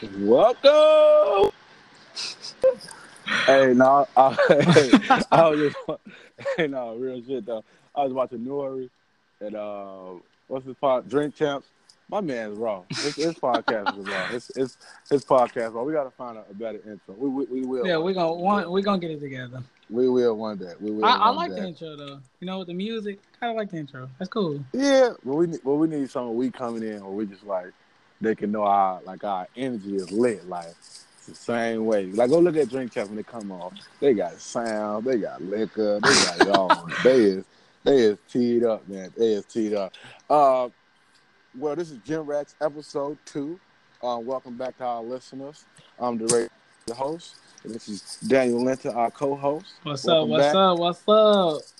Welcome. hey, no, I, I was just, hey, no, real shit though. I was watching Nori and uh, what's his pod? Drink Champs. My man's raw. His, his podcast is raw. It's it's his podcast raw. We gotta find a, a better intro. We, we, we will. Yeah, we gonna one, we gonna get it together. We will one day. We will. I, I like day. the intro though. You know, with the music, I kind of like the intro. That's cool. Yeah, but we need, well, we need something we coming in where we just like they can know our like our energy is lit. Like it's the same way. Like go look at Drink Champs when they come off. They got sound. They got liquor. They got it all. they is they is teed up, man. They is teed up. Uh, well, this is Jim Rex episode two. Uh, welcome back to our listeners. I'm the the host. And this is Daniel Linton, our co-host. What's Welcome up? What's back. up? What's up?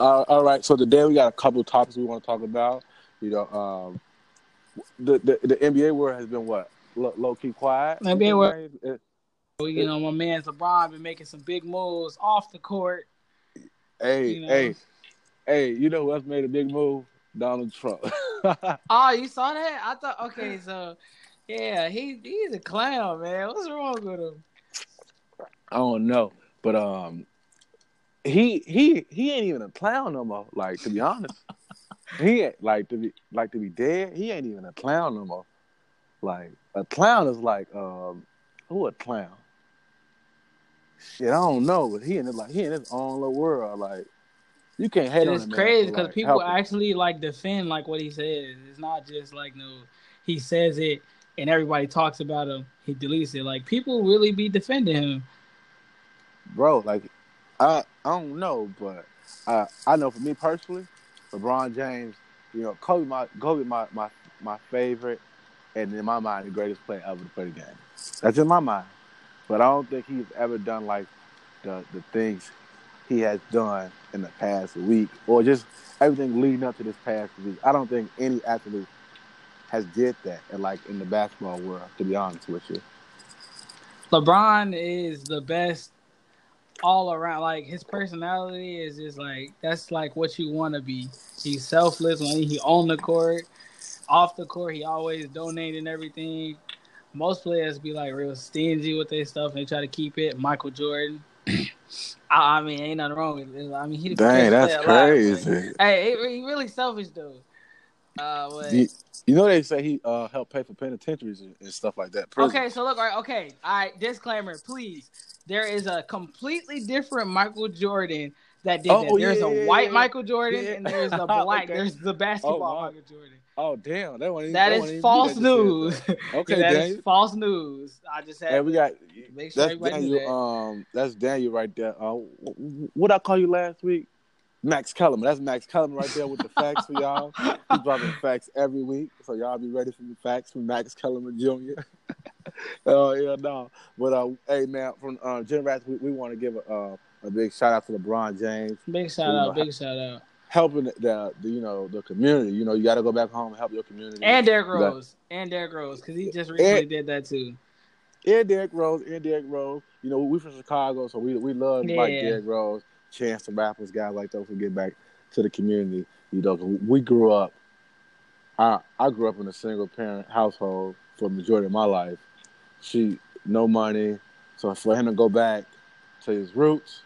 Uh, all right, so today we got a couple of topics we want to talk about. You know, um, the, the the NBA world has been what low, low key quiet. NBA world- It- You know, my man's LeBron been making some big moves off the court. hey, You know. hey, hey, you know who else made a big move? Donald Trump. Oh, you saw that? I thought. Okay, so yeah, he he's a clown, man. What's wrong with him? I don't know, but um, he he he ain't even a clown no more. Like to be honest, he ain't like to be like to be dead. He ain't even a clown no more. Like a clown is like um, who a clown? Shit, I don't know, but he in his like he in his own little world. Like you can't hate It's crazy because like, people actually like defend like what he says. It's not just like no, he says it and everybody talks about him. He deletes it. Like people really be defending him. bro. Like, I I don't know, but I I know for me personally, LeBron James, you know, Kobe my Kobe my my my favorite, and in my mind the greatest player ever to play the game. That's in my mind, but I don't think he's ever done like the the things he has done in the past week, or just everything leading up to this past week. I don't think any athlete has did that, and like in the basketball world, to be honest with you. LeBron is the best all around. Like his personality is just like that's like what you want to be. He's selfless when he on the court, off the court. He always donating everything. Most players be like real stingy with their stuff and they try to keep it. Michael Jordan. I, I mean, ain't nothing wrong with it. I mean, he Dang, that's crazy. but- Hey, he, he really selfish though. Uh, but, You, you know they say he uh, helped pay for penitentiaries and, and stuff like that. Prison. Okay, so look, all right, okay, all right. Disclaimer, please. There is a completely different Michael Jordan that did Oh, that. There's yeah, a white yeah. Michael Jordan Yeah. and there's a black. Okay. There's the basketball Oh, wow. Michael Jordan. Oh damn, that one. That is false news. Okay, that is false news. I just had. Hey, we got Make sure that's Daniel. Um, that's Daniel right there. Uh, what I call you last week? Max Kellerman. That's Max Kellerman right there with the facts for y'all. He's dropping facts every week, so y'all be ready for the facts from Max Kellerman Jr. Oh yeah, no. But uh, hey man, from uh, Jim Rats, we, we want to give a, uh, a big shout out to LeBron James. big shout out, big shout out, helping the, the, you know the community. You know, you got to go back home and help your community. and Derrick That- Rose, and Derrick Rose, because he just recently did that too. and Derrick Rose, and Derrick Rose. You know, we from Chicago, so we we love Yeah. Derrick Rose, Chance the Rappers, guys like those who get back to the community. You know, we grew up. I I grew up in a single parent household for the majority of my life. She no money, so for him to go back to his roots,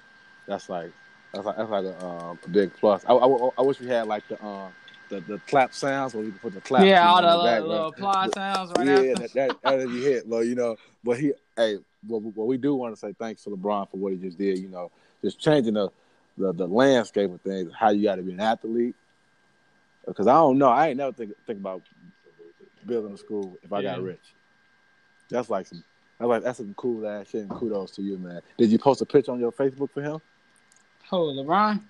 that's like that's like that's like a, um, a big plus. I, I, I wish we had like the um the, the clap sounds where you could put the clap. yeah, all the the little, little applause sounds right yeah, after. that, that that'd be hit, but you know, but he, hey, what, what we do want to say thanks to LeBron for what he just did. You know, just changing the the, the landscape of things, how you got to be an athlete. Because I don't know, I ain't never think think about building a school if I got rich. That's like some, that's like that's some cool ass shit. And kudos to you, man. Did you post a picture on your Facebook for him? Oh, LeBron.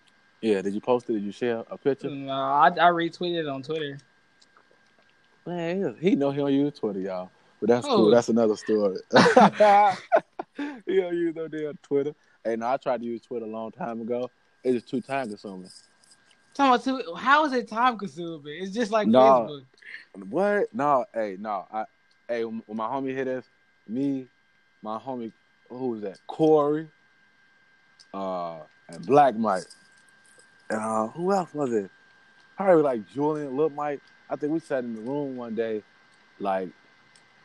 Yeah. Did you post it? Did you share a picture? No, I, I retweeted it on Twitter. Man, he, he know he don't use Twitter, y'all. But that's Oh. cool. That's another story. he don't use no damn Twitter. Hey, no, I tried to use Twitter a long time ago. It's just too time consuming. Talking about how is it time consuming? It's just like No. Facebook. What? No, hey, no. I, hey, when when my homie hit us, me, my homie, who was that? Corey, uh, and Black Mike, and uh, who else was it? Probably like Julian, Lil Mike. I think we sat in the room one day, like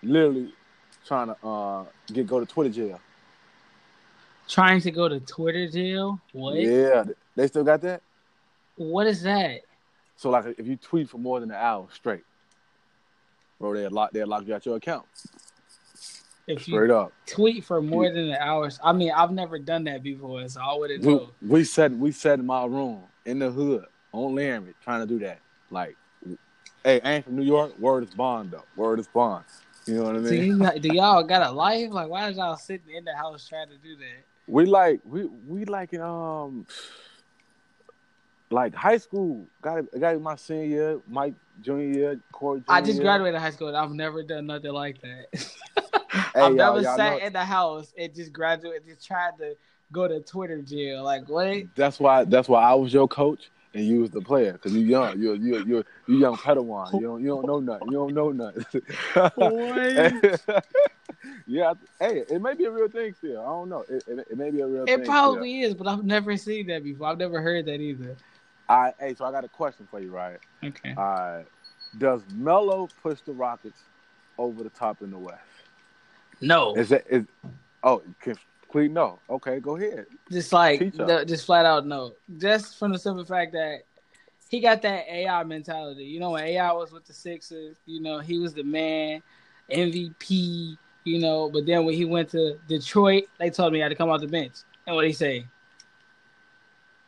literally trying to uh get go to Twitter jail. Trying to go to Twitter jail? What? Yeah, they still got that. What is that? So like, if you tweet for more than an hour straight, bro, they lock they lock you out your account. If you Straight up. tweet for more than an hour, I mean, I've never done that before, so I wouldn't We, know. we sat we sat in my room in the hood on Laramie trying to do that. Like, hey, I ain't from New York. Word is bond though. Word is bond. You know what I Do, mean? you, do y'all got a life? Like, why is y'all sitting in the house trying to do that? We like we we like in um like high school. Got it got it my senior year, Mike junior year, Corey junior I just graduated high school and I've never done nothing like that. Hey, I've y'all- never y'all sat know- in the house and just graduated, just tried to go to Twitter jail. Like, what? That's why that's why I was your coach and you was the player because you young. You you you you young Padawan. You don't you don't know nothing. You don't know nothing. What? yeah. Hey, it may be a real thing still. I don't know. It, it, it may be a real thing. It probably is, but I've never seen that before. I've never heard that either. Still. I hey, so I got a question for you, right? Okay. All right. Does Melo push the Rockets over the top in the West? No, Is that is? Oh, complete no. Okay, go ahead. just like the, just flat out no. Just from the simple fact that he got that AI mentality. You know, when AI was with the Sixers, you know, he was the man, MVP. You know, but then when he went to Detroit, they told me I had to come off the bench. And what he say?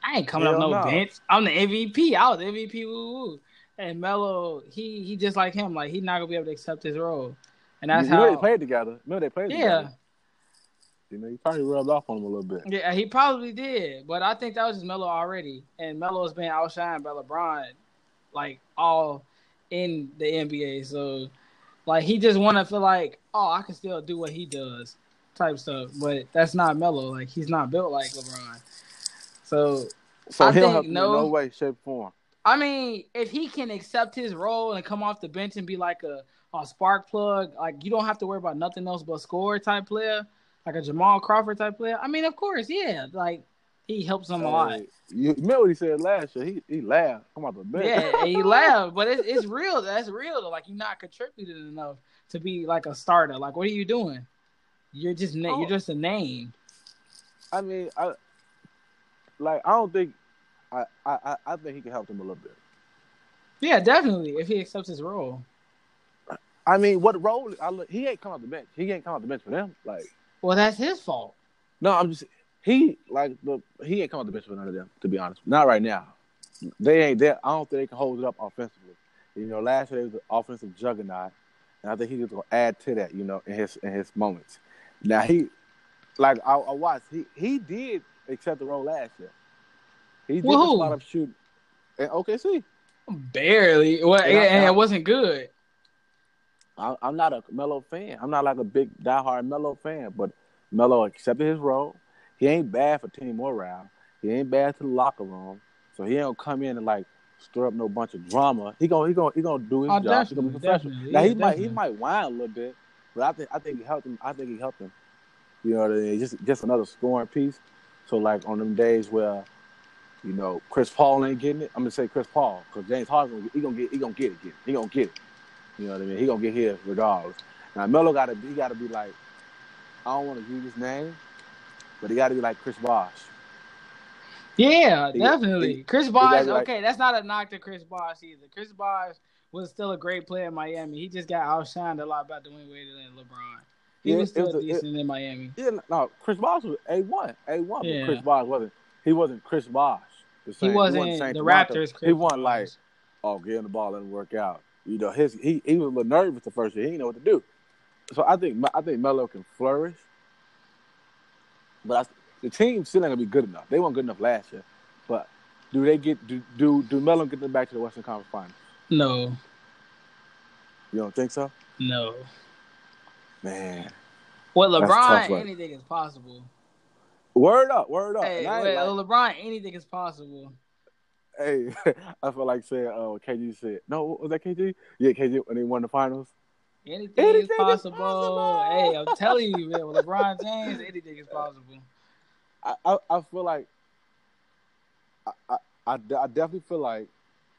I ain't coming Hell off no, no. bench. I'm the MVP. I was MVP. Woo woo. And Melo, he he just like him. Like he's not gonna be able to accept his role. And that's you how. they played together. Know they played yeah. together. You know, you probably rubbed off on him a little bit. Yeah, he probably did, but I think that was just Melo already, and Melo has been outshined by LeBron, like all in the NBA. So, like he just want to feel like, oh, I can still do what he does, type stuff. But that's not Melo. Like he's not built like LeBron. So, So I he'll help no- no way, shape, form. I mean, if he can accept his role and come off the bench and be like a, a spark plug, like you don't have to worry about nothing else but score type player, like a Jamal Crawford type player. I mean, of course, yeah, like he helps them a lot. Hey, you remember what he said last year? He he laughed. Come out the bench. Yeah, he laughed, but it's it's real. That's real. Though. Like you're not contributing enough to be like a starter. Like what are you doing? You're just na- Oh. you're just a name. I mean, I like. I don't think. I, I I- think he can help them a little bit. Yeah, definitely. If he accepts his role. I mean, what role? I look, he ain't come out the bench. He ain't come out the bench for them. Like, Well, that's his fault. no, I'm just he like the he ain't come out the bench for none of them. To be honest, not right now. They ain't there. I don't think they can hold it up offensively. You know, last year they was an offensive juggernaut, and I think he's just gonna add to that. You know, in his in his moments. Now he, like I, I watched, he he did accept the role last year. He did Whoa. a spot up shoot. And OKC. Barely. Well, Yeah, yeah, and I- it wasn't good. I, I'm not a Melo fan. I'm not like a big diehard Melo fan, but Melo accepted his role. He ain't bad for team morale. He ain't bad to the locker room. So he ain't gonna come in and like stir up no bunch of drama. He gonna he gonna he gonna do his Oh, job. He gonna be professional. definitely. Now Yeah, he might he might whine a little bit, but I think I think he helped him. I think he helped him. You know what I mean? Just just another scoring piece. So like on them days where, you know, Chris Paul ain't getting it, I'm gonna say Chris Paul because James Harden he gonna get he gonna get it, again. He gonna get it. You know what I mean? He gonna get his regardless. Now Melo gotta he gotta be like, I don't want to use his name, but he gotta be like Chris Bosh. Yeah, He- definitely. he- Chris Bosh. gotta like- okay, that's not a knock to Chris Bosh either. Chris Bosh was still a great player in Miami. He just got outshined a lot by Dwyane Wade and LeBron. He Yeah, was still was a- it- decent in Miami. Yeah, no, Chris Bosh was a one, a one, Yeah. but Chris Bosh wasn't. He wasn't Chris Bosh. He wasn't the same the. Raptors. Chris He wasn't Bosh. like, oh, get him the ball and work out. You know, his he, he was a little nervous the first year. He didn't know what to do. So I think I think Melo can flourish, but I, the team still ain't gonna be good enough. They weren't good enough last year. But do they get do do, do Melo get them back to the Western Conference Finals? no, You don't think so, no. man? Well, LeBron, anything is possible. Word up, word up. Hey, And I ain't well, like- LeBron, anything is possible. Hey, I feel like saying, "Oh, KG said no." Was that KG? Yeah, KG when they won the finals. Anything, Anything is is possible. possible. Hey, I'm telling you, man. With LeBron James, anything is possible. I, I, I feel like I, I, I, definitely feel like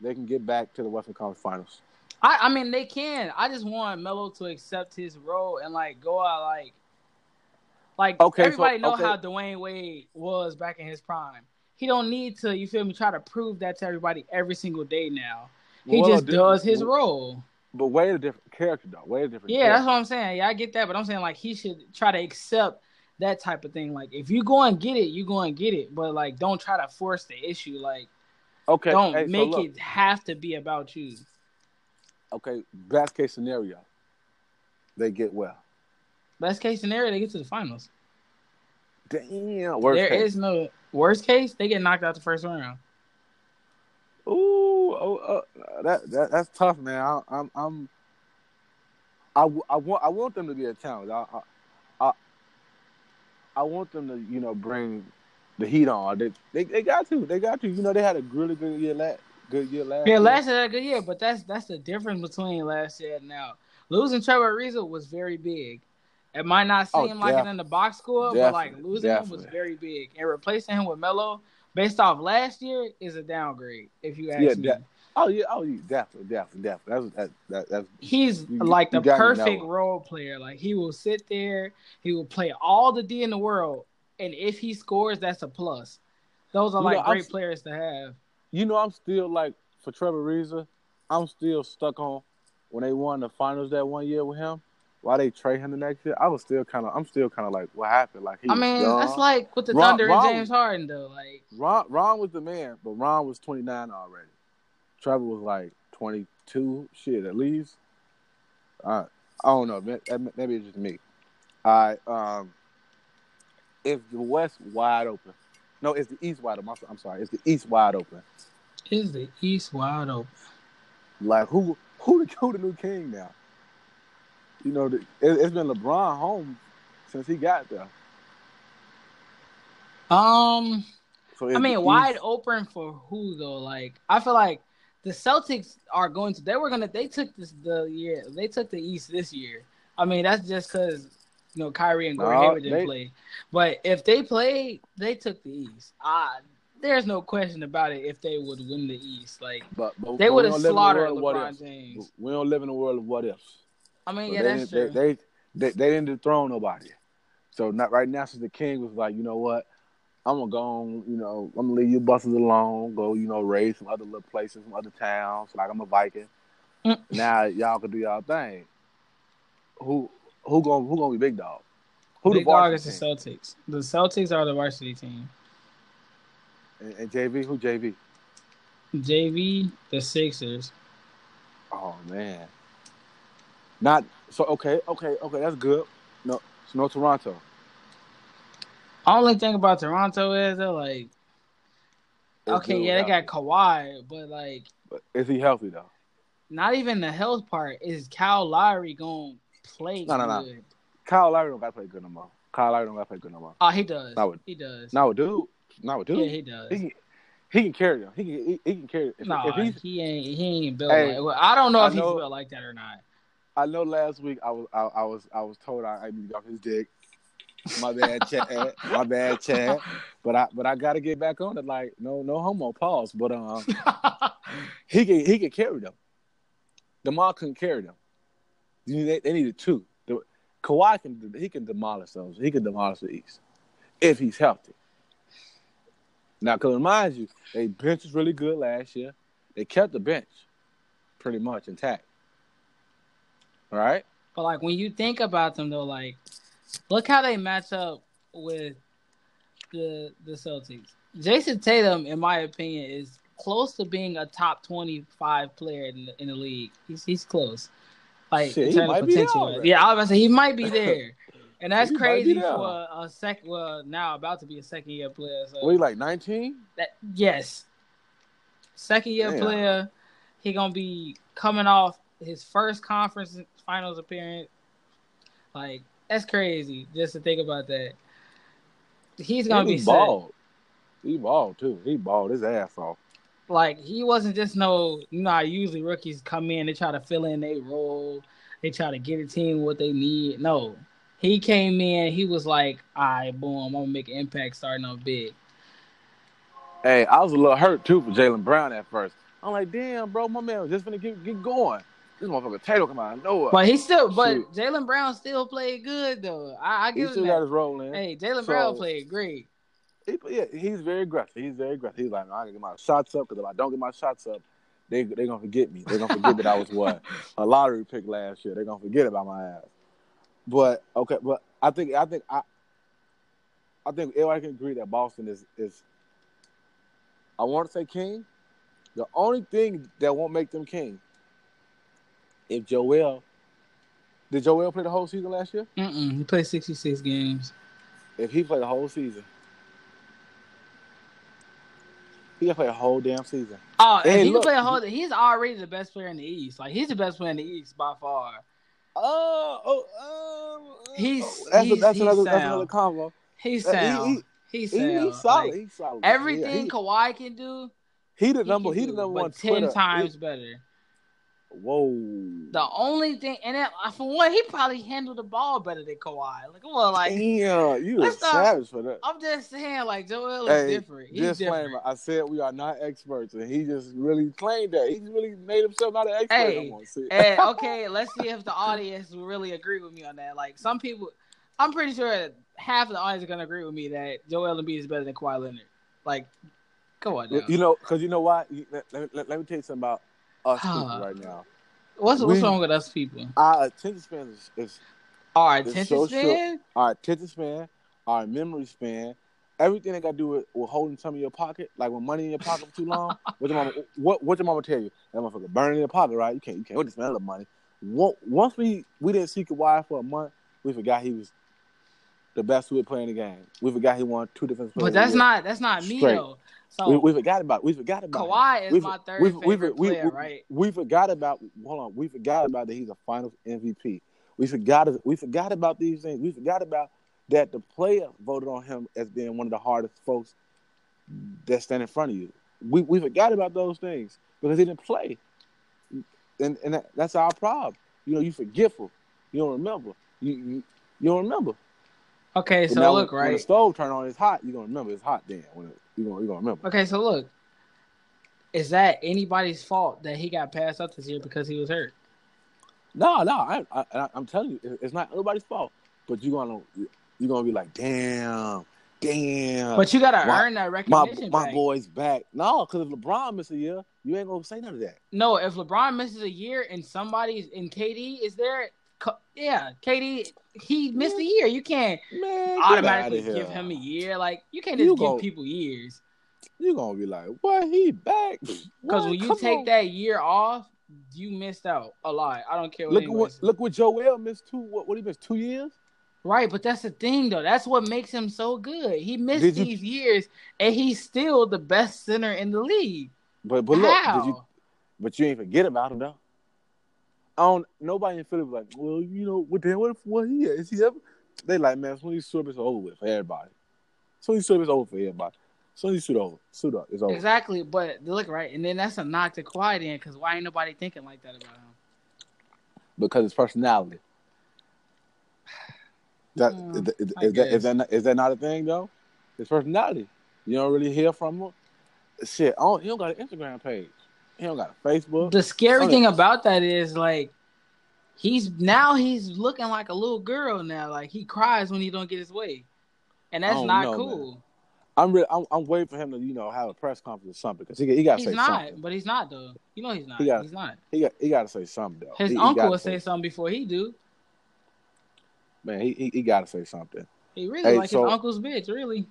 they can get back to the Western Conference Finals. I, I mean, they can. I just want Melo to accept his role and like go out like, like Okay, so- everybody know okay. how Dwyane Wade was back in his prime. He don't need to, you feel me, try to prove that to everybody every single day now. He Well, just does his role. But way a different character though. Wade a different. Yeah, that's what I'm saying. Yeah, I get that, but I'm saying like he should try to accept that type of thing. Like if you go and get it, you go and get it, but like don't try to force the issue. Like okay. don't hey, so make look, it have to be about you. Okay, best case scenario, they get well. Best case scenario, they get to the finals. Damn. Worst There case. is no worst case. They get knocked out the first round. Ooh, oh, uh, that, that that's tough, man. I, I'm I'm I, I want I want them to be a challenge. I, I I I want them to you know bring the heat on. They they, they got to. They got to. You know they had a really good year last good year last. Yeah, year. last year had a good year, but that's that's the difference between last year and now. Losing Trevor Ariza was very big. It might not Oh, seem like it in the box score, but like definitely, losing him was very big. And replacing him with Melo, based off last year, is a downgrade. If you ask Yeah, me, de- Oh yeah, oh yeah, definitely, definitely, definitely. That's that, that that's he's You- like the got me on that perfect role player. Like he will sit there, he will play all the D in the world, and if he scores, that's a plus. Those are You like know, I'm great players to have. you know I'm still like for Trevor Ariza, I'm still stuck on when they won the finals that one year with him. Why they trade him the next year? I was still kind of I'm still kind of like what happened? Like he I mean, young. that's like with the Ron- Thunder Ron- and James Harden though. Like Ron, Ron was the man, but Ron was 29 already. Trevor was like 22, shit at least. Uh, I don't know. Maybe, it's just me. Right. Um, if the West wide open, no, it's the East wide open. I'm I'm sorry, it's the East wide open. is the East wide open? Like who who the, who the new king now? You know, it, it's been LeBron home since he got there. Um, So I mean, wide open for who though? Like, I feel like the Celtics are going to. They were gonna. They took this the year. They took the East this year. I mean, that's just because you know Kyrie and Gordon No, Hayward didn't they- play. But if they played, they took the East. Ah, there's no question about it. If they would win the East, like But, but they would have don't live in a slaughtered world of what LeBron. James. We don't live in a world of what ifs. I mean, So yeah, they, that's didn't- true. they, they, they they didn't dethrone nobody. So not right now, since the king was like, you know what, I'm gonna go on, you know, I'm gonna leave you buses alone, go, you know, raid some other little places, some other towns, like I'm a Viking. Mm. Now y'all can do y'all thing. Who who gonna who gonna be big dog? Who Big the dog is varsity the Celtics. The Celtics are the varsity team. team? And, and JV, who JV? JV, the Sixers. Oh man. Not so okay, okay, okay, that's good. No, it's no Toronto. Only thing about Toronto is they're like, It's okay, good yeah, they got. Kawhi, but like, But is he healthy though? not even the health part. Is Kyle Lowry gonna play No, no, no. Kyle Lowry don't gotta play good no more. Kyle Lowry don't gotta play good no more. Oh, he does. Not with- he does. Not with dude. Not with dude. yeah, he does. he can he can carry them. He can he, he can carry. If, no, if he ain't. He ain't built. Hey, like, well, I don't know I if he's built like that or not. I know last week I was I, I was I was told I, I need to get off his dick. My bad, Chad. My bad, Chad. But I but I gotta get back on it. Like no no homo pause. But um he can he can carry them. Demar couldn't carry them. They, they needed two. The, Kawhi can he can demolish those. He can demolish the East if he's healthy. Now, because remind you, they bench was really good last year. They kept the bench pretty much intact. Right. But like when you think about them though, like look how they match up with the the Celtics. Jayson Tatum, in my opinion, is close to being a top twenty five player in the, in the league. He's he's close. Like Shit, in he terms of might be potential. already. Yeah, I was gonna say he might be there. And that's He crazy for a second well now about to be a second year player. So he like 19? that yes. Second year Damn. player. He gonna be coming off his first conference finals appearance. Like that's crazy just to think about that. He's gonna he be balled. He balled too. He balled his ass off. Like he wasn't just no. You know, usually rookies come in, they try to fill in their role, they try to get a team what they need. No, he came in. He was like, "All right, boom, I'm gonna make an impact starting off big." Hey, I was a little hurt too for Jaylen Brown at first. I'm like, damn, bro, my man was just gonna get get going. This motherfucker Tatum come out of nowhere. But he still, but Jaylen Brown still played good though. I, I he still him got that. his role in. Hey, Jaylen So- Brown played great. He, yeah, he's very aggressive. He's very aggressive. He's like, I gotta get my shots up because if I don't get my shots up, they they gonna forget me. They're gonna forget that I was what a lottery pick last year. They're gonna forget about my ass. But okay, but I think I think I I think everybody can agree that Boston is is. I want to say king. The only thing that won't make them king, if Joel, did Joel play the whole season last year? Mm-mm, he played sixty six games. If he played the whole season, he can play a whole damn season. Oh, and Hey, he look, can play a whole. He's already the best player in the East. Like he's the best player in the East by far. Oh, oh, oh, oh. He's- that's, he's- a, that's he's another that's another combo. He's Uh, he- sound. he- he's He, he's solid. Like, he's solid. everything Yeah, he, Kawhi can do, he the number. can He the number but one. ten Twitter. times better. Whoa. The only thing, and uh, for one, he probably handled the ball better than Kawhi. Like, well, like yeah, you a savage for that. I'm just saying, like Joel is Hey, different. He's disclaimer: different. I said we are not experts, and he just really claimed that. He really made himself not an expert. Hey, more. See? okay, let's see if the audience will really agree with me on that. Like some people, I'm pretty sure half of the audience are gonna agree with me that Joel Embiid is better than Kawhi Leonard. Like, come on now. you know, because you know why? Let- let- let me tell you something about us people right now. what's what's wrong with us people? Our attention span is, is Our It's attention so span. our attention span, our memory span, everything that got to do with, with holding some in your pocket, like when money in your pocket for too long. what your mama? What what your mama tell you? That motherfucker burn in your pocket, right? You can't you can't with the smell of money. Once we we didn't see Kawhi for a month, we forgot he was the best we were playing the game. We forgot he won two different. But that's not that's not me Straight. though. So We, we forgot about. We forgot about. him. Kawhi is We- my third we- favorite we- player, we- right? We forgot about. Hold on. We forgot about that he's a Finals MVP. We forgot. We forgot about these things. We forgot about that the player voted on him as being one of the hardest folks that stand in front of you. We we forgot about those things because he didn't play, and and that, that's our problem. You know, you forgetful. You don't remember. You you, you don't remember. Okay, so now look, when, when the stove turn on, it's hot. You gonna remember it's hot. Then when it, you gonna you gonna remember. Okay, so look. Is that anybody's fault that he got passed up this year because he was hurt? No, no, I, I, I'm telling you, it's not nobody's fault. But you're gonna, you're gonna be like, damn, damn. But you gotta my- earn that my recognition. my back. boy's back. No, because if LeBron misses a year, you ain't gonna say none of that. No, if LeBron misses a year and somebody's in KD is there, yeah, KD he missed a year. You can't Man, automatically give him a year. Like you can't You just give gon- people years You're gonna be like, what? He back? because when you Come take on. that year off, you missed out a lot. I don't care what look what says. look what Joel missed two. What? What he missed two years? Right, but that's the thing though. That's what makes him so good. He missed you- these years, and he's still the best center in the league. But but look, How? you? But you ain't forget about him though. I don't. Nobody in Philly was like, well, you know, what the hell? What, what he is he ever? They like, man, Sweeney Strip is over with for everybody. Sweeney Strip is over for everybody. Sweeney suit over, suit up, it's over. Exactly, but look right, and then that's a knock to Kawhi then, because why ain't nobody thinking like that about him? because it's personality. That Hmm, is, is, is that is that not, is that not a thing though? His personality. You don't really hear from him. Shit, I don't, he don't got an Instagram page. He don't got a Facebook. The scary oh, Okay. thing about that is like he's now he's looking like a little girl now. Like he cries when he don't get his way, and that's don't know, cool. I'm really, I'm, I'm waiting for him to you know have a press conference or something because he he got to He's say not, something. but he's not though. You know he's not. He got- he's not. He got he got to say something though. His He- he uncle gotta will say something before he do. man, he he, he got to say something. He really Hey, like so- his uncle's bitch, really.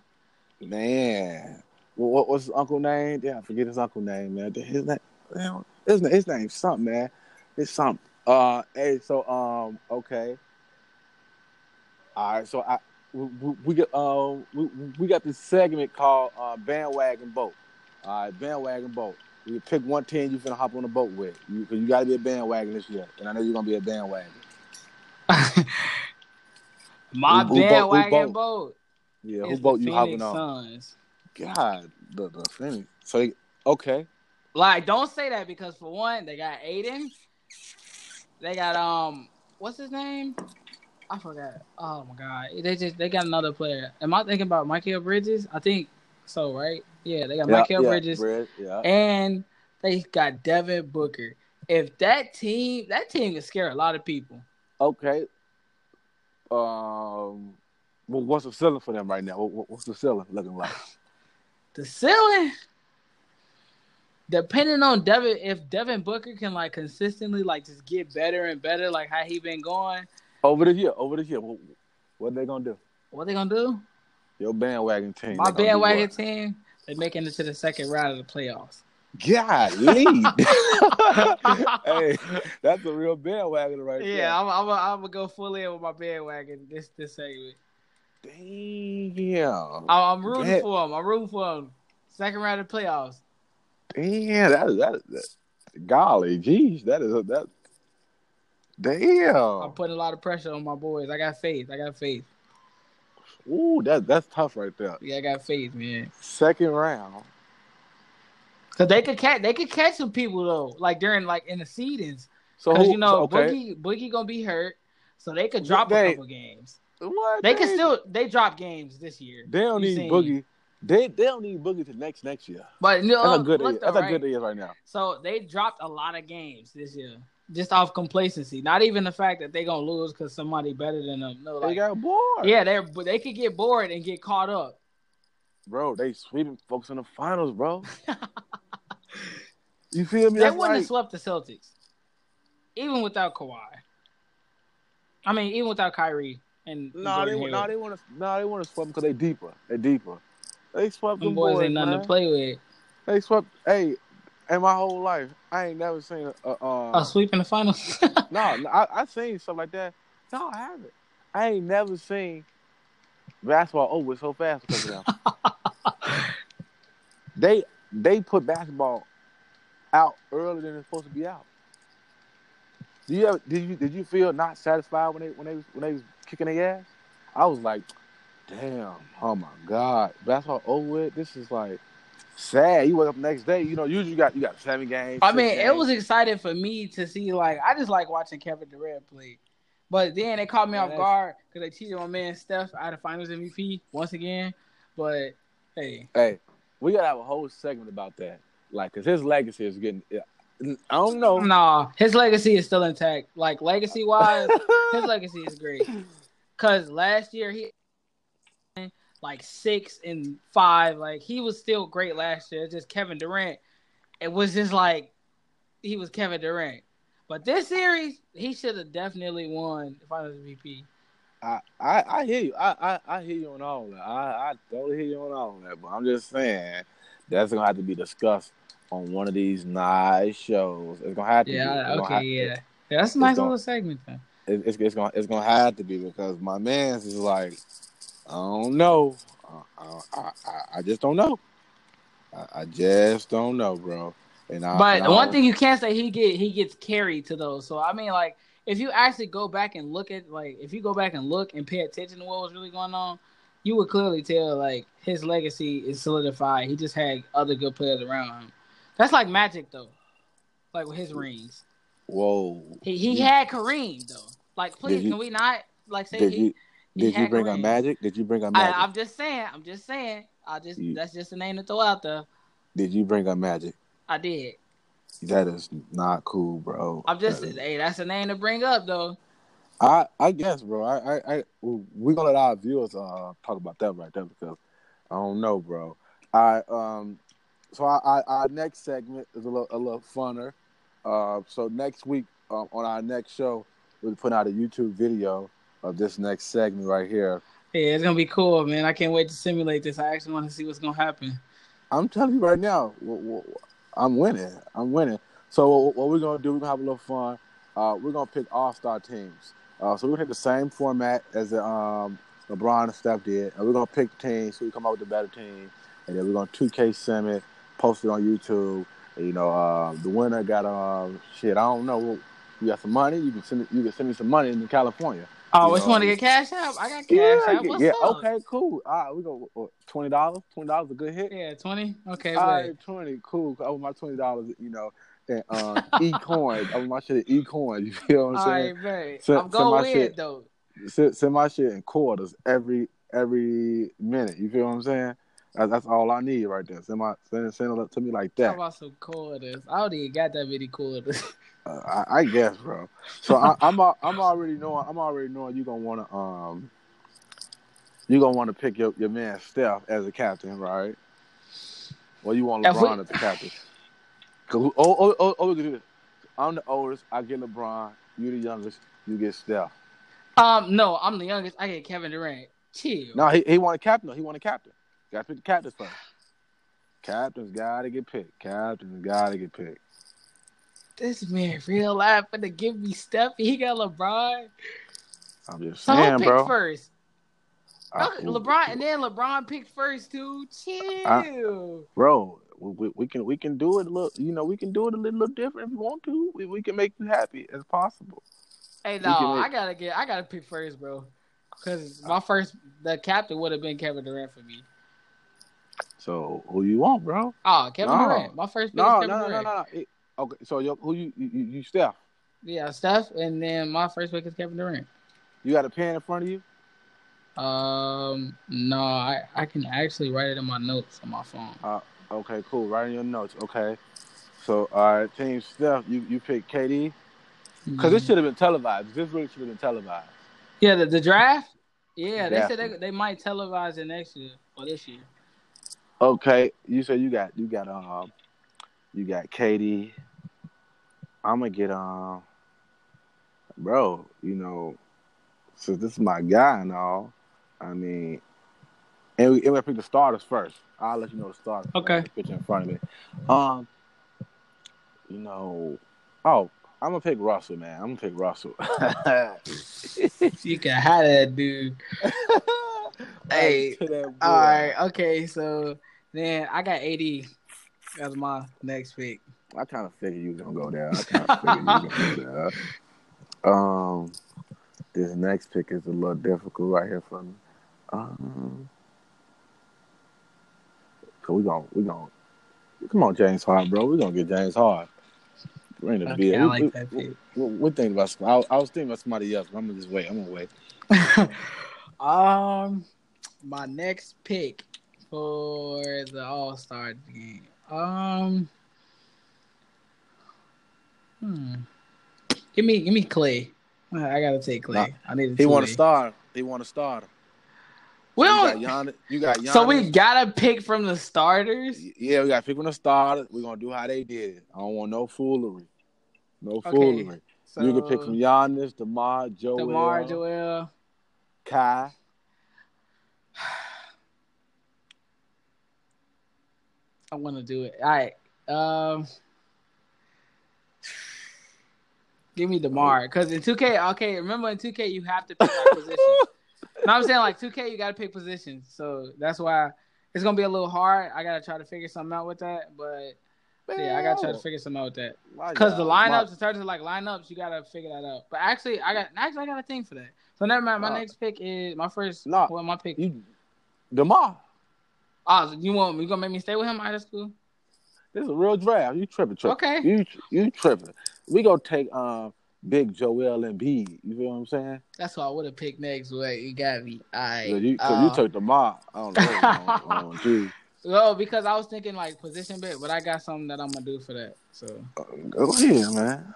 Man, well, what what's his uncle name? Yeah, I forget his uncle name, man. His name, damn, his name, his name's something, man. It's something. Uh, hey, so um, okay. All right, so I we, we, we got um we, we got this segment called uh, bandwagon boat. All right, bandwagon boat. You pick one team you finna hop on the boat with. You you gotta be a bandwagon this year, and I know you're gonna be a bandwagon. My Who- who boat- who bandwagon boat? boat. Yeah, is who boat you hopping Phoenix on? Suns. God, the the Phoenix. So they, okay, Like, don't say that because for one, they got Ayton. They got um, what's his name? I forgot. Oh my god, they just they got another player. Am I thinking about Mikal Bridges? I think so, right? Yeah, they got yeah, Mikal yeah, Bridges, Brid- yeah. and they got Devin Booker. if that team that team can scare a lot of people. Okay. Um, well, what's the ceiling for them right now? What, what's the ceiling looking like? The ceiling, depending on Devin, if Devin Booker can like consistently like just get better and better, like how he been going. Over the year, over the year, what, what they gonna do? What they gonna do? Your bandwagon team. My bandwagon team, they making it to the second round of the playoffs. Golly. hey, that's a real bandwagon right yeah, there. Yeah, I'm, I'm, I'm gonna go full in with my bandwagon this this segment. Damn. I'm, I'm rooting Bet. for him. I'm rooting for him. Second round of playoffs. Damn, that is that, that golly, geez, that is a, that damn. I'm putting a lot of pressure on my boys. I got faith. I got faith. Ooh, that that's tough right there. Yeah, I got faith, man. Second round. Cause they could catch they could catch some people though, like during like in the seedings. So Cause who, you know so, okay. Boogie Boogie gonna be hurt, so they could drop They- a couple games. What? They can still they drop games this year. They don't You need seen. Boogie. They they don't need Boogie to next next year. But That's a good. look That's a right? good year right now. So they dropped a lot of games this year, just off complacency. Not even the fact that they're gonna lose because somebody better than them. No, They got bored. yeah, they they could get bored and get caught up. bro. They sweeping folks in the finals, bro. you feel me? They That's wouldn't have swept the Celtics, even without Kawhi. I mean, even without Kyrie and No, they Gordon no, Hayward. they want to no, they want to sweep because they deeper. They deeper. They swept them them boys, boys, ain't nothing man. to play with. They swept. Hey, in my whole life, I ain't never seen a. a uh, A sweep in the finals. no, no, I I seen stuff like that. No, I haven't. I ain't never seen basketball over so fast because of them. they they put basketball out earlier than it's supposed to be out. Do you ever, did you did you feel not satisfied when they when they when they was kicking their ass? I was like, damn, oh my god, that's basketball over with. This is like sad. You wake up the next day, you know, usually you got you got seven games. I six mean, it was exciting for me to see. Like, I just like watching Kevin Durant play. But then they caught me Man, off that's- guard because they cheated my man Steph out of Finals MVP once again. But hey, Hey, we gotta have a whole segment about that. Like, cause his legacy is getting. I don't know. nah, his legacy is still intact. Like legacy wise, his legacy is great. Cause last year he like six and five. Like he was still great last year. It's just Kevin Durant. It was just like he was Kevin Durant. But this series, he should have definitely won the Finals MVP. I, I, I hear you. I, I, I hear you on all that. I, I totally hear you on all that. But I'm just saying that's gonna have to be discussed on one of these nice shows. It's gonna have to. Yeah, gonna okay, yeah. Yeah, that's a nice gonna- little segment then. it- it's, it's gonna it's gonna have to be because my man's is like I don't know. I, I, I, I just don't know. I, I just don't know, bro. And I, But and one thing you can't say he get he gets carried to those. So I mean, like if you actually go back and look at like if you go back and look and pay attention to what was really going on, you would clearly tell like his legacy is solidified. He just had other good players around him. That's like Magic though, like with his rings. whoa. He he You- had Kareem though. Like please, you- can we not like say he? you he did you bring up magic? Did you bring up magic? I, I'm just saying. I'm just saying. I just You- that's just a name to throw out there. did you bring up magic? I did. That is not cool, bro. I'm just That hey, that's a name to bring up though. I I guess, bro. I I, I we're gonna let our viewers uh talk about that right there because I don't know, bro. I um so our, our, our next segment is a little a little funner. Uh, so next week um, on our next show, we'll be putting out a YouTube video of this next segment right here. Yeah, it's gonna be cool, man. I can't wait to simulate this. I actually want to see what's gonna happen. I'm telling you right now, I'm winning. I'm winning. So what, we're gonna do? We're gonna have a little fun. Uh, we're gonna pick all star teams. Uh, so we're gonna take the same format as the um, LeBron and Steph did, and we're gonna pick teams. So we come up with a better team, and then we're gonna 2K sim it, post it on YouTube. And, you know, uh, the winner got um shit. I don't know. You got some money? You can send you can send me some money in California. Oh, know, one to get cash out? I got cash out. What's yeah. up? Okay, cool. All right, we go twenty dollars. Twenty dollars a good hit. Yeah, twenty. Okay, All wait. right, twenty, cool. Over my twenty dollars, you know, and uh, e coins. Over my shit, e coins. You feel what I'm All saying? right, man. Send- I'm going with shit. though. Send, send my shit in quarters every every minute. You feel what I'm saying? That, that's all I need right there. Send my send, send it up to me like that. about some quarters. I don't even got that many quarters. Uh, I, I guess, bro. So I, I'm I'm already knowing I'm already knowing you gonna want to um you gonna want to pick your, your man Steph as a captain, right? Or you want If we- LeBron as the captain? oh, oh, oh, oh, we can do this. I'm the oldest. I get LeBron. You the youngest. You get Steph. um, no, I'm the youngest. I get Kevin Durant. Chill. No, he he want a captain. He want a captain. Got to pick the captains first. Captains got to get picked. Captains got to get picked. This man real life gonna give me Steph. He got LeBron. I'm just So saying, picked bro. first? I- LeBron, and then LeBron picked first too. Chill. bro. We, we, we can we can do it a little. You know, we can do it a little, little different if you want to. We, we can make you happy as possible. hey, no, make- I gotta get. I gotta pick first, bro. Because my first, the captain would have been Kevin Durant for me. So who you want, bro? Oh, Kevin No. Durant. My first pick No, is no, Kevin no, no, Durant. no, no. It- okay, so you, who you you, you Steph? Yeah, Steph, and then my first pick is Kevin Durant. You got a pen in front of you? Um, no, I I can actually write it in my notes on my phone. Okay, cool. Write in your notes. Okay. So all right, team Steph, you you pick KD because this Mhm. should have been televised. This really should have been televised. yeah, the, the draft. Yeah, they said they, they might televise it next year or this year. Okay, you said you got you got um you got KD. I'm gonna get um bro, you know, since this is my guy and all, I mean and we and we pick the starters first. I'll let you know the starters. Okay. The picture in front of me. Um you know oh, I'm gonna pick Russell, man. I'm gonna pick Russell. You can have that dude. Hey, To that boy. All right, okay, so then I got AD as my next pick. I kind of figured you was gonna go there. I kind of figured you was gonna go there. Um, this next pick is a little difficult right here for me. Um, so we gonna we gonna come on, James Hart, bro. We are gonna get James Hart. Ring the Okay. I We- like that we- pick. we- we thinking about. I, I was thinking about somebody else, but I'm gonna just wait. I'm gonna wait. um, my next pick for the All Star game. Um, hmm. Give me, give me Clay. I gotta take Clay. Nah, I need. He want to start. He want to start. Well, you got Giannis. You got Giannis. so we gotta pick from the starters. Yeah, we got to pick from the starters. We're gonna do how they did it. I don't want no foolery. No Okay, foolery. So you can pick from Giannis, Demar, Joel, Demar, Joel. Kai. I want to do it. All right. Um, give me Demar because in 2K, okay, remember in 2K you have to pick like position. no, I'm saying like 2K you got to pick positions, so that's why it's gonna be a little hard. I gotta try to figure something out with that, but yeah, I gotta try to figure something out with that because the lineups in terms of like lineups you gotta figure that out. But actually, I got actually I got a thing for that. So never mind. My Uh, next pick is my first. nah. well, my pick. You, Demar. Oh, you want me you gonna make me stay with him out of school? This is a real draft. You tripping, tripping. Okay. You you tripping. We gonna take um Big Joel Embiid. You feel what I'm saying? That's what I would have picked next. But you got me. All right. Yeah, you, Uh, you took Demar. I don't know. I don't, do. Well, because I was thinking like position bit, but I got something that I'm gonna do for that. So, Go ahead, man.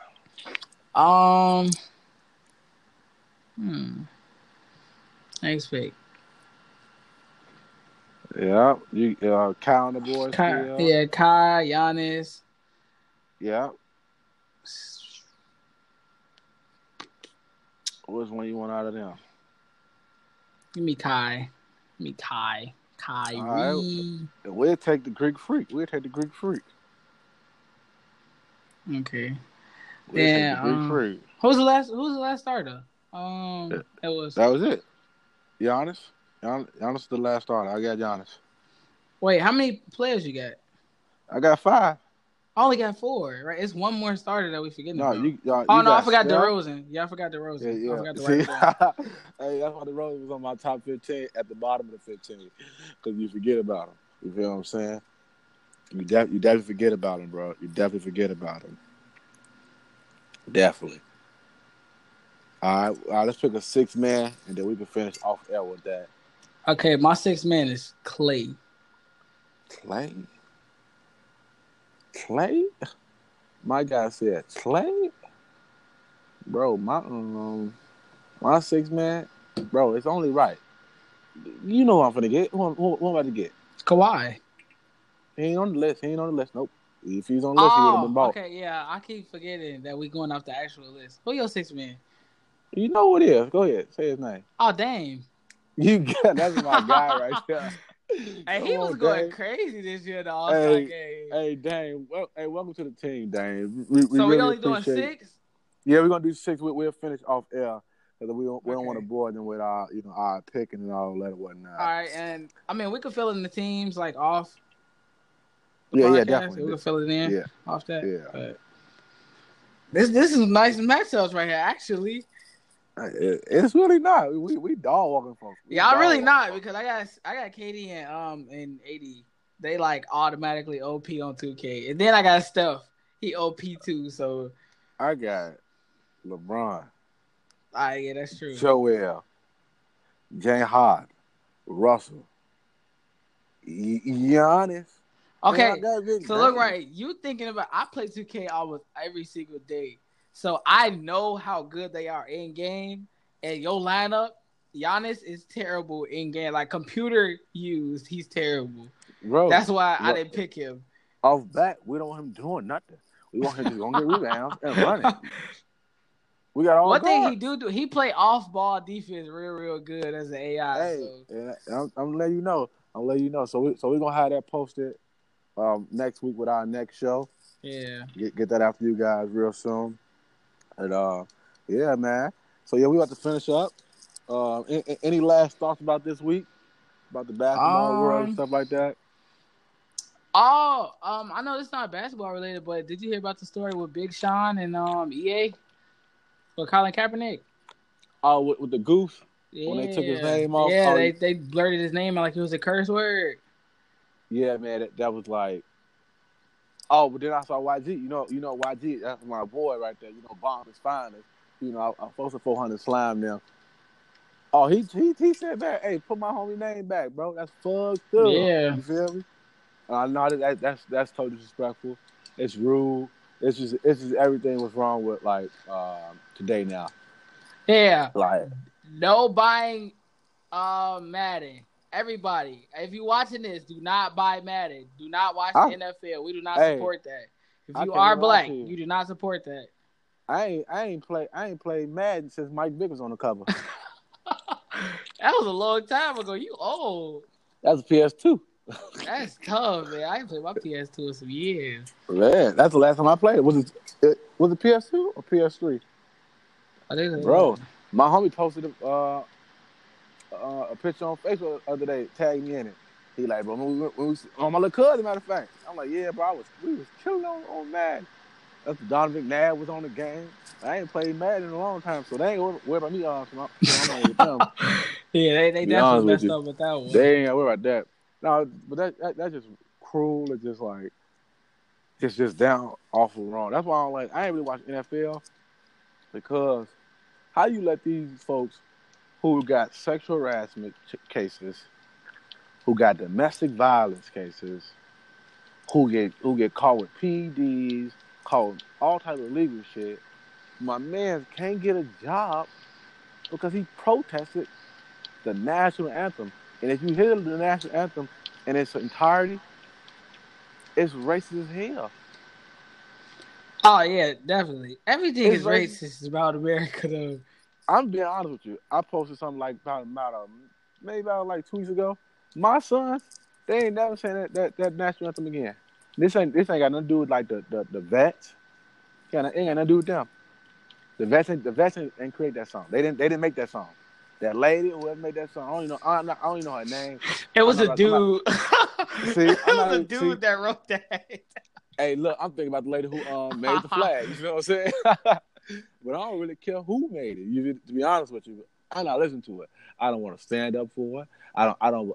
um, hmm, next pick. Yeah, you uh, Kai on the. Kai, still. yeah, Kai, Giannis. Yeah. Which one you want out of them? Give me Kai. Give me Kai. Kyrie. All We'll take the Greek freak. We'll take the Greek freak. Okay. We'll the Greek um, freak. Who's the last? Who's the last starter? Um, it was. That was it. Giannis. Gian- Giannis is the last starter. I got Giannis. Wait, how many players you got? I got five. I only got four. Right? It's one more starter that we forgetting No, about. you. y'all- oh you no, I forgot Steph. DeRozan. Yeah, I forgot DeRozan. Yeah, yeah. I forgot to write it down. See, hey, that's why the Rose was on my top fifteen at the bottom of the fifteen because you forget about him. You feel what I'm saying? You, def- you definitely forget about him, bro. You definitely forget about him. Definitely. All right, all right, let's pick a six man, and then we can finish off air with that. Okay, my sixth man is Clay. Clay. Clay. My guy said Clay. Bro, my um, my six man, bro, it's only right. You know who I'm gonna get. Who, who, who am I about to get? Kawhi. He ain't on the list. He ain't on the list. Nope. If he's on the list, he would have been Oh, bought. okay, yeah. I keep forgetting that we're going off the actual list. Who your six man? You know what it is. Go ahead. Say his name. Oh, Dame. You got that's my guy right there. Hey, he was on, going Dame. crazy this year, the All Star Hey, game. Hey, Dame. Well, hey, welcome to the team, Dame. We, we so we really only doing six? Yeah, we're gonna do six. We, we'll finish off air because we don't we don't want to bore them with our you know our picking and all that and whatnot. All right, and I mean we could fill in the teams like off. Yeah, yeah, podcast. definitely. We could fill it in Yeah, off that. yeah. But this this is nice matchups right here, actually. It- it's really not. We we dog walking from. we Yeah, I'm really not from- because I got I got KD and um and AD. They like automatically OP on 2K, and then I got Steph. He OP too, so I got LeBron, ah yeah, that's true. Joel, Jane Hart, Russell, Y- Giannis. Okay, Man, I got big So look right, you thinking about I play 2K almost every single day. So I know how good they are in game. And your lineup, Giannis is terrible in game. Like computer used, he's terrible. bro. That's why I didn't pick him. off bat. We don't want him doing nothing. We want him to go get rebounds and running. We got all One thing he do do he play off ball defense real real good as an AI. Hey, So I'm, I'm gonna let you know. I'm gonna let you know. So we so we're gonna have that posted um, next week with our next show. yeah. Get get that out you guys real soon. And uh, yeah, man. So yeah, we about to finish up. Uh, a- a- any last thoughts about this week? About the basketball world and Um, stuff like that? Oh, um, I know it's not basketball related, but did you hear about the story with Big Sean and um EA with Colin Kaepernick? Oh, with, with the goose. Yeah. When they took his name off, Yeah, oh, they, they blurted his name out like it was a curse word. Yeah, man, that, that was like. Oh, but then I saw YG. You know, you know YG. That's my boy right there. You know, bomb is finest. You know, I, I posted 400 slime now. Oh, he he he said that. Hey, put my homie name back, bro. That's fucked up. Yeah. you feel me? I know that, that that's that's totally disrespectful. It's rude. It's just it's just everything was wrong with like um, today now. Yeah. Like No buying um Madden. Everybody, if you're watching this, do not buy Madden. Do not watch the NFL. We do not Hey, support that. If you are black, you. you do not support that. I ain't I ain't play I ain't played Madden since Mike Vick was on the cover. That was a long time ago. You old. That's a PS2. That's tough, man. I ain't played my PS2 in some years. Man, that's the last time I played. Was it, it was it PS2 or PS3? I think Bro, my homie posted uh, uh, a picture on Facebook the other day, tagged me in it. He like, bro, when we, when we, on my little cousin, matter of fact. I'm like, yeah, bro, I was, we was killing on, on Madden. That's the Donovan McNabb was on the game. I ain't played Madden in a long time, so they ain't worried worried about me. Uh, so I'm, I'm with them. Yeah, they, they To be honest definitely messed you, up with that one. They ain't worried about that. No, but that, that that's just cruel. It's just like it's just down awful wrong. That's why I don't like. I ain't really watch NFL because how you let these folks who got sexual harassment cases, who got domestic violence cases, who get who get caught with PEDs, caught all type of legal shit. My man can't get a job because he protested the national anthem. And if you hear the national anthem in its entirety, it's racist as hell. Oh yeah, definitely. Everything It's is like- racist about America though. I'm being honest with you. I posted something like about, about um, maybe about like two weeks ago. My sons, they ain't never saying that, that, that national anthem again. This ain't this ain't got nothing to do with like the the, the vets. Got ain't got nothing to do with them. The vets ain't, the vets ain't, ain't create that song. They didn't they didn't make that song. That lady whoever made that song, I don't even know. I don't, know- I don't even know her name. It was a dude. See, it was a dude see. that wrote that. Hey, look, I'm thinking about the lady who um made the flag. You know what I'm saying? but I don't really care who made it. You, to be honest with you, I don't listen to it. I don't want to stand up for it. I don't. I don't.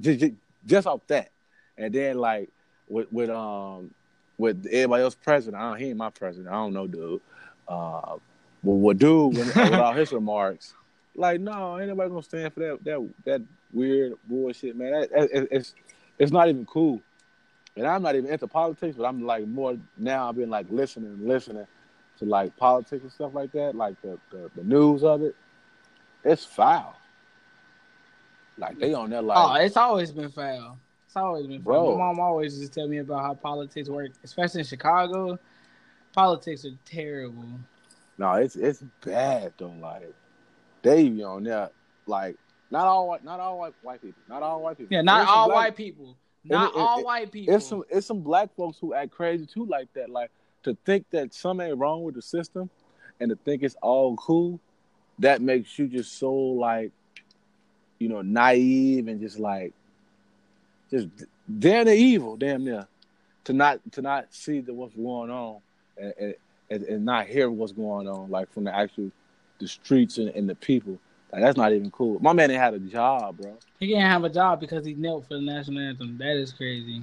Just, just, just off that, and then like with with um with everybody else president. I don't. He ain't my president. I don't know, dude. Uh, but what dude with, with all his remarks? Like, no, ain't nobody gonna stand for that that that weird bullshit, man. That, that- it's it's not even cool. and I'm not even into politics, but I'm like more now. I've been like listening and listening to like politics and stuff like that, like the the, the news of it. It's foul. Like they on there like oh, it's always been foul. It's always been foul. Bro. My mom always just tell me about how politics work, especially in Chicago. Politics are terrible. no, it's it's bad though. Like they be on there like not all white, not all white white people, not all white people. Yeah, not There's all black- white people. Not it- all it- white people. It's some it's some black folks who act crazy too, like that. Like to think that something ain't wrong with the system, and to think it's all cool, that makes you just so like, you know, naive and just like, just damn near evil, damn near, to not to not see that what's going on, and, and, and, and not hear what's going on, like from the actual the streets and, and the people. Like that's not even cool. My man ain't had a job, bro. he can't have a job because he knelt for the national anthem. That is crazy.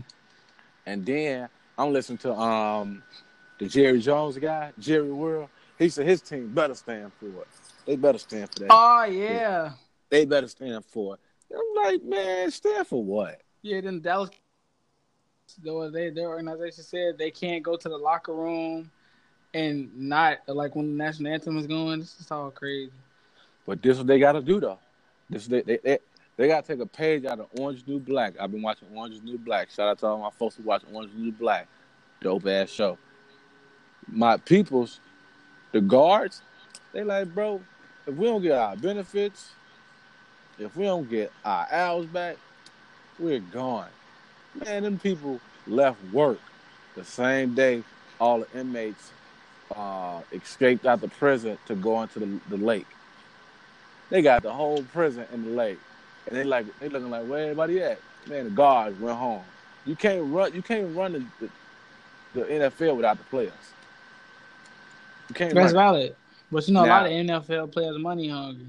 And then I'm listening to um the Jerry Jones guy, Jerry World. He said his team better stand for it. They better stand for that. Oh yeah, They better stand for it. I'm like, man, stand for what? yeah. Then Dallas, though they their organization said they can't go to the locker room and not like when the national anthem is going. This is all crazy. But this is what they gotta do though. This they they, they, they gotta take a page out of Orange New Black. I've been watching Orange New Black. Shout out to all my folks who watch Orange New Black. Dope ass show. My peoples, the guards, they like, bro, if we don't get our benefits, if we don't get our hours back, we're gone. Man, them people left work the same day all the inmates uh, escaped out the prison to go into the, the lake. They got the whole prison in the lake, and they like they looking like where everybody at? Man, the guards went home. You can't run. You can't run the, the, the NFL without the players. That's valid. But you know, a lot of NFL players money hungry.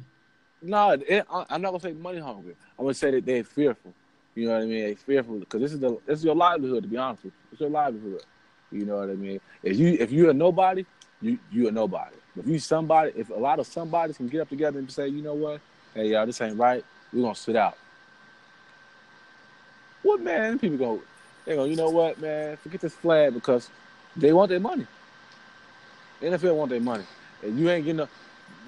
No, it, I- I'm not gonna say money hungry. I'm gonna say that they're fearful. You know what I mean? They're fearful because this is the this is your livelihood. To be honest with you, it's your livelihood. You know what I mean? If you if you're a nobody, you you a nobody. If you somebody, if a lot of somebodies can get up together and say, you know what, hey y'all, this ain't right. We're gonna sit out. What man? People go, they go, you know what, man? Forget this flag because they want their money. The NFL want their money, and you ain't getting. No,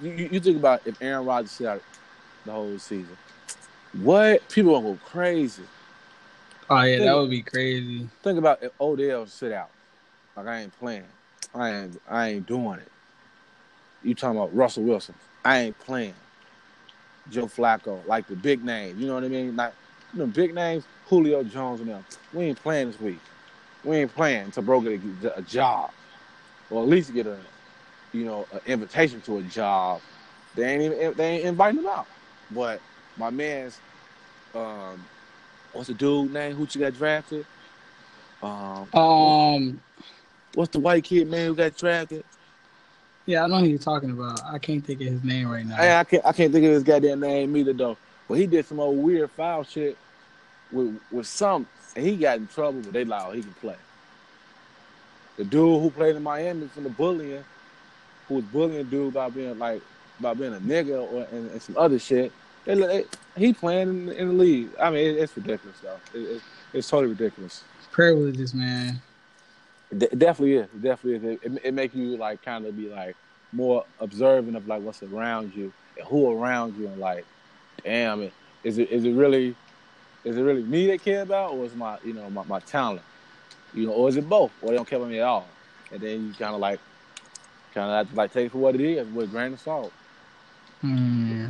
you, you think about if Aaron Rodgers sit out the whole season, what people gonna go crazy. Oh yeah, Think- that would be crazy. Think about if Odell sit out, like I ain't playing, I ain't I ain't doing it. You talking about Russell Wilson? I ain't playing. Joe Flacco, like the big names, you know what I mean? Like you know, big names, Julio Jones and them. We ain't playing this week. We ain't playing until bro get a, a job, or at least get a, you know, an invitation to a job. They ain't even they ain't inviting him out. But my man's, um, what's the dude name who you got drafted? Um, Um, what's the white kid man who got drafted? yeah, I know who you're talking about. I can't think of his name right now. Hey, I can't I can't think of his goddamn name either though. But he did some old weird foul shit with with some, and he got in trouble. But they allowed he can play. The dude who played in Miami from the bullying, who was bullying dude about being like about being a nigga or and, and some other shit. They, they, he playing in, in the league. I mean, it, it's ridiculous though. It, it, it's totally ridiculous. Privileges, man. De- definitely is. It definitely is. It, it, make you like kind of be like more observant of like what's around you and who around you and like, damn it, is it is it really is it really me they care about or is my you know my, my talent, you know, or is it both or they don't care about me at all, and then you kind of like kind of have to like take it for what it is with a grain of salt. Hmm.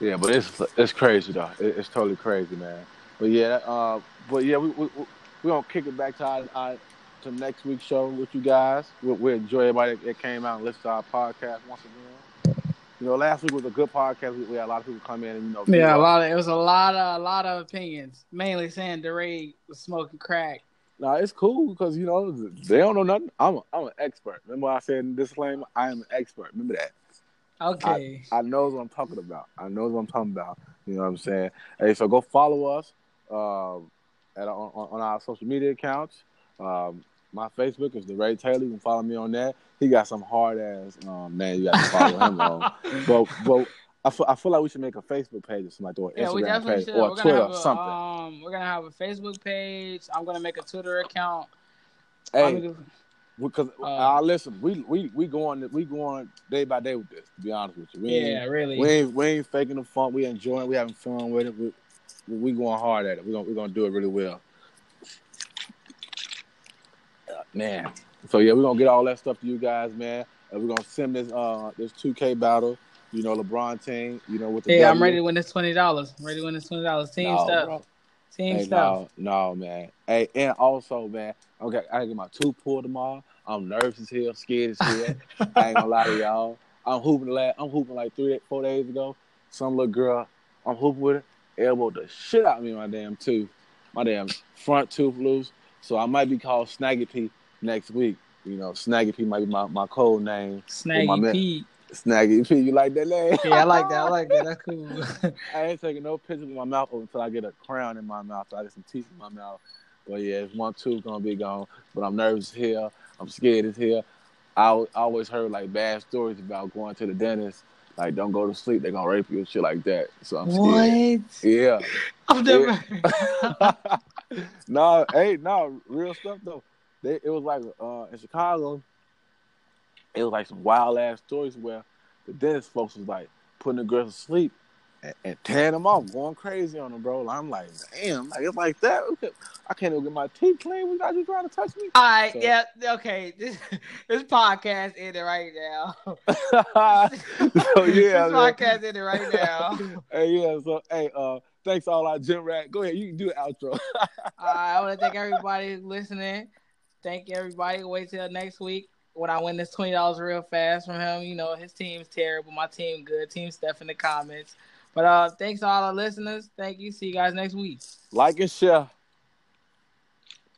Yeah, but it's it's crazy though. It, it's totally crazy, man. But yeah, uh, but yeah, we we we we gonna kick it back to our, our to next week's show with you guys. We, we enjoy everybody that came out and listened to our podcast once again. You know, last week was a good podcast. We, we had a lot of people come in and you know, Yeah, a lot of it was a lot of a lot of opinions, mainly saying DeRay was smoking crack. Nah, it's cool because you know they don't know nothing. I'm a, I'm an expert. Remember I said in disclaimer, I am an expert. Remember that. Okay. I know what I'm talking about. I know what I'm talking about. You know what I'm saying? Hey, so go follow us um, at on, on our social media accounts. Um, my Facebook is DeRay Taylor. You can follow me on that. He got some hard ass um, man. You got to follow him on. But but I feel, I feel like we should make a Facebook page or something like that, or Yeah, we definitely page, should. or we're Twitter gonna or have a, something. Um, we're gonna have a Facebook page. I'm gonna make a Twitter account. hey, because uh, uh, listen, we we we going we going day by day with this. To be honest with you, we yeah, really. we ain't we ain't faking the fun. We enjoying. We having fun with it. We we going hard at it. We gonna we gonna do it really well. Uh, man, so yeah, we're gonna get all that stuff to you guys, man. And we're gonna send this uh this 2K battle. You know, LeBron team. You know, with the yeah, I'm ready to win this twenty dollars. Ready to win this twenty dollars. Team No, stuff. bro. Team Hey, stuff. no, no, man. Hey, and also, man, okay, I get my two pulled tomorrow. I'm nervous as hell, scared as hell. I ain't gonna lie to y'all. I'm hooping last. I'm hooping like three, four days ago. Some little girl, I'm hooping with her, elbowed the shit out of me. My damn tooth, my damn front tooth loose. So I might be called Snaggy P next week. You know, Snaggy P might be my, my code name. Snaggy Pete. Snaggy P, you like that name? Yeah, I like that. I like that. That's cool. I ain't taking no pictures with my mouth open until I get a crown in my mouth. So I get some teeth in my mouth. But yeah, it's one tooth gonna be gone. But I'm nervous here. I'm scared as hell. I, I always heard like bad stories about going to the dentist. Like, don't go to sleep. They're gonna rape you and shit like that. So I'm scared. what? Yeah. I've never. no, hey, no, real stuff though. They, it was like uh, in Chicago. It was like some wild ass stories where the dentist folks was like putting the girls to sleep and, and tearing them off, going crazy on them, bro. I'm like, damn, like it's like that. I can't even get my teeth clean. Not you trying to touch me? All right, So- yeah, okay. This this podcast ended right now. so yeah, this man. podcast ended right now. hey, yeah. So hey, uh, thanks all our gym rat. Go ahead, you can do the outro. Right, I want to thank everybody listening. Thank everybody. Wait till next week when I win this twenty dollars real fast from him. You know his team's terrible, my team good. Team Steph in the comments. But uh, thanks to all our listeners. Thank you. See you guys next week. like and share.